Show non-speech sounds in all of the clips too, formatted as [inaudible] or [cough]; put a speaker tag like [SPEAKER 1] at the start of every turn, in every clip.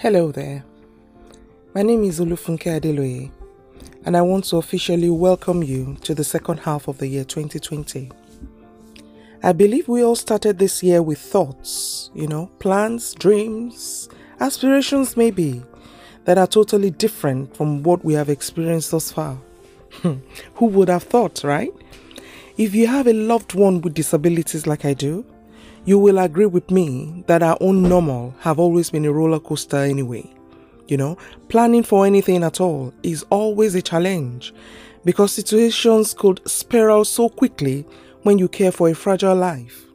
[SPEAKER 1] Hello there. My name is Olufunke Adeloye, and I want to officially welcome you to the second half of the year 2020. I believe we all started this year with thoughts, you know, plans, dreams, aspirations maybe, that are totally different from what we have experienced thus far. Hmm, who would have thought, right? If you have a loved one with disabilities like I do, you will agree with me that our own normal have always been a roller coaster anyway. You know, planning for anything at all is always a challenge because situations could spiral so quickly when you care for a fragile life.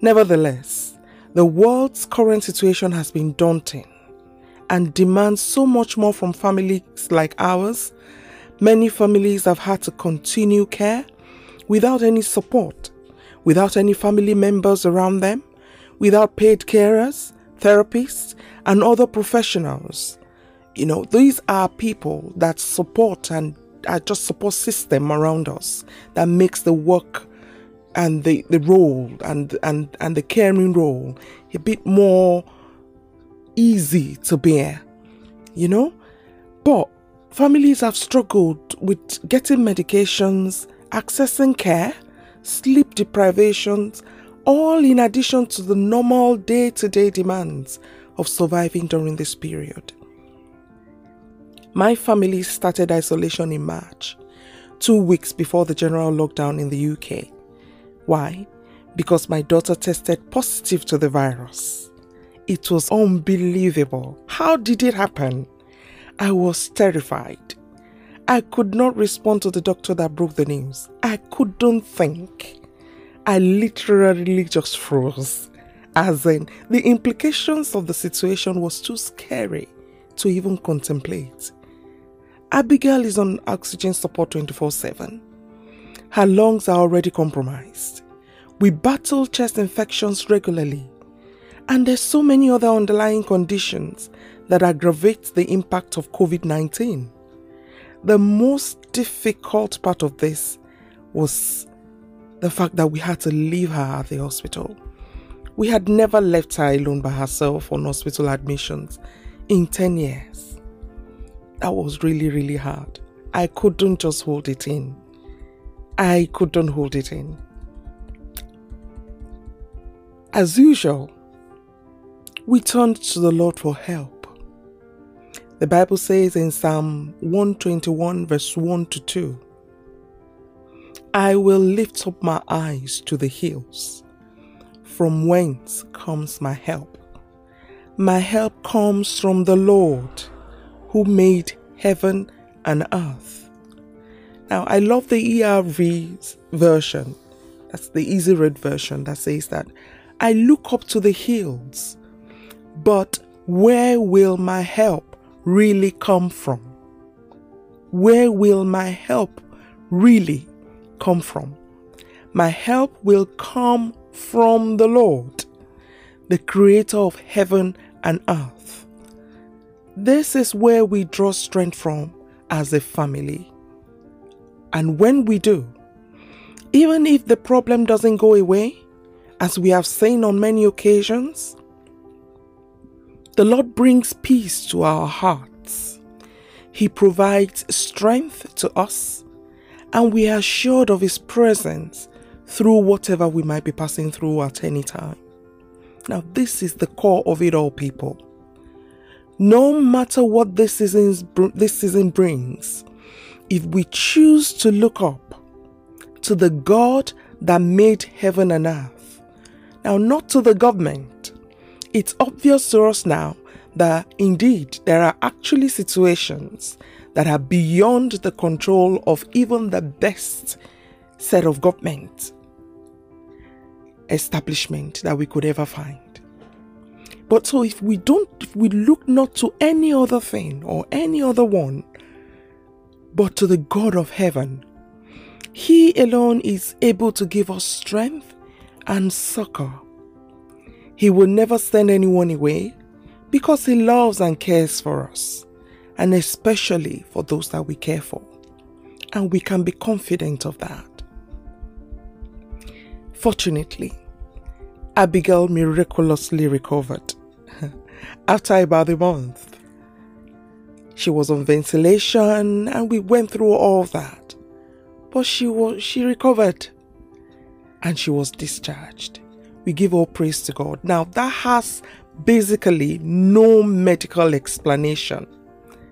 [SPEAKER 1] Nevertheless, the world's current situation has been daunting and demands so much more from families like ours. Many families have had to continue care without any support without any family members around them, without paid carers, therapists, and other professionals. You know, these are people that support and are just support system around us that makes the work and the, the role and, and, and the caring role a bit more easy to bear, you know? But families have struggled with getting medications, accessing care, sleep deprivations, all in addition to the normal day to day demands of surviving during this period. My family started isolation in March, two weeks before the general lockdown in the UK. Why? Because my daughter tested positive to the virus. It was unbelievable. How did it happen? I was terrified. I could not respond to the doctor that broke the news. I couldn't think. I literally just froze. As in, the implications of the situation was too scary to even contemplate. Abigail is on oxygen support 24 7. Her lungs are already compromised. We battle chest infections regularly. And there's so many other underlying conditions that aggravate the impact of COVID 19. The most difficult part of this was the fact that we had to leave her at the hospital. We had never left her alone by herself on hospital admissions in 10 years. That was really, really hard. I couldn't just hold it in. I couldn't hold it in. As usual, we turned to the Lord for help. The Bible says in Psalm 121, verse 1 to 2, I will lift up my eyes to the hills. From whence comes my help? My help comes from the Lord who made heaven and earth. Now, I love the ERV version. That's the easy read version that says that I look up to the hills, but where will my help really come from? Where will my help really come from? My help will come from the Lord, the creator of heaven and earth. This is where we draw strength from as a family. And when we do, even if the problem doesn't go away, as we have seen on many occasions, the Lord brings peace to our hearts. He provides strength to us, and we are assured of His presence through whatever we might be passing through at any time. Now, this is the core of it all, people. No matter what this season, this season brings, if we choose to look up to the God that made heaven and earth, now not to the government, it's obvious to us now that indeed there are actually situations that are beyond the control of even the best set of government establishment that we could ever find. But so if we don't, if we look not to any other thing or any other one, but to the God of heaven, He alone is able to give us strength and succor he will never send anyone away because He loves and cares for us, and especially for those that we care for. And we can be confident of that. Fortunately, Abigail miraculously recovered. [laughs] after about a month. She was on ventilation and we went through all that. But she was she recovered and she was discharged. We give all praise to God. Now that has basically no medical explanation.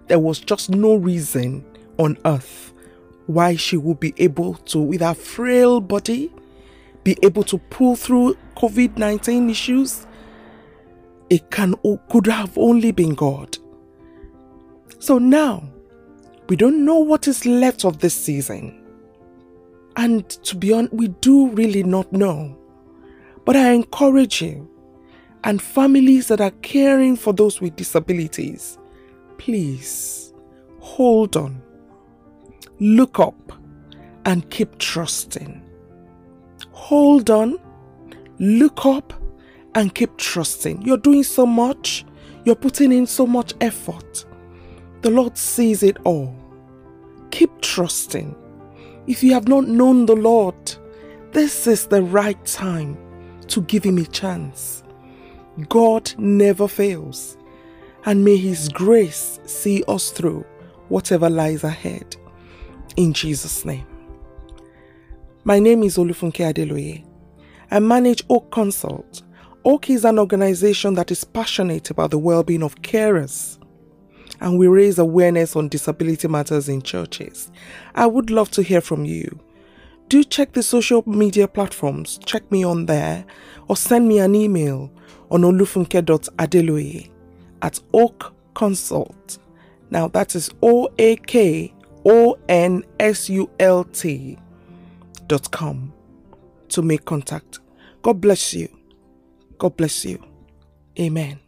[SPEAKER 1] There was just no reason on earth why she would be able to, with her frail body, be able to pull through COVID 19 issues. It can could have only been God. So now, we don't know what is left of this season. And to be honest, we do really not know. But I encourage you and families that are caring for those with disabilities, please hold on, look up, and keep trusting. Hold on, look up, and keep trusting. You're doing so much, you're putting in so much effort. The Lord sees it all. Keep trusting. If you have not known the Lord, this is the right time to give Him a chance. God never fails, and may His grace see us through whatever lies ahead. In Jesus' name. My name is Olufunke Adeloye. I manage Oakonsult. Oak is an organization that is passionate about the well being of carers and we raise awareness on disability matters in churches. I would love to hear from you. Do check the social media platforms, check me on there, or send me an email on olufunke.adeloye at Oak Consult. Now that is O A K O N S U L T dot com to make contact. God bless you. God bless you. Amen.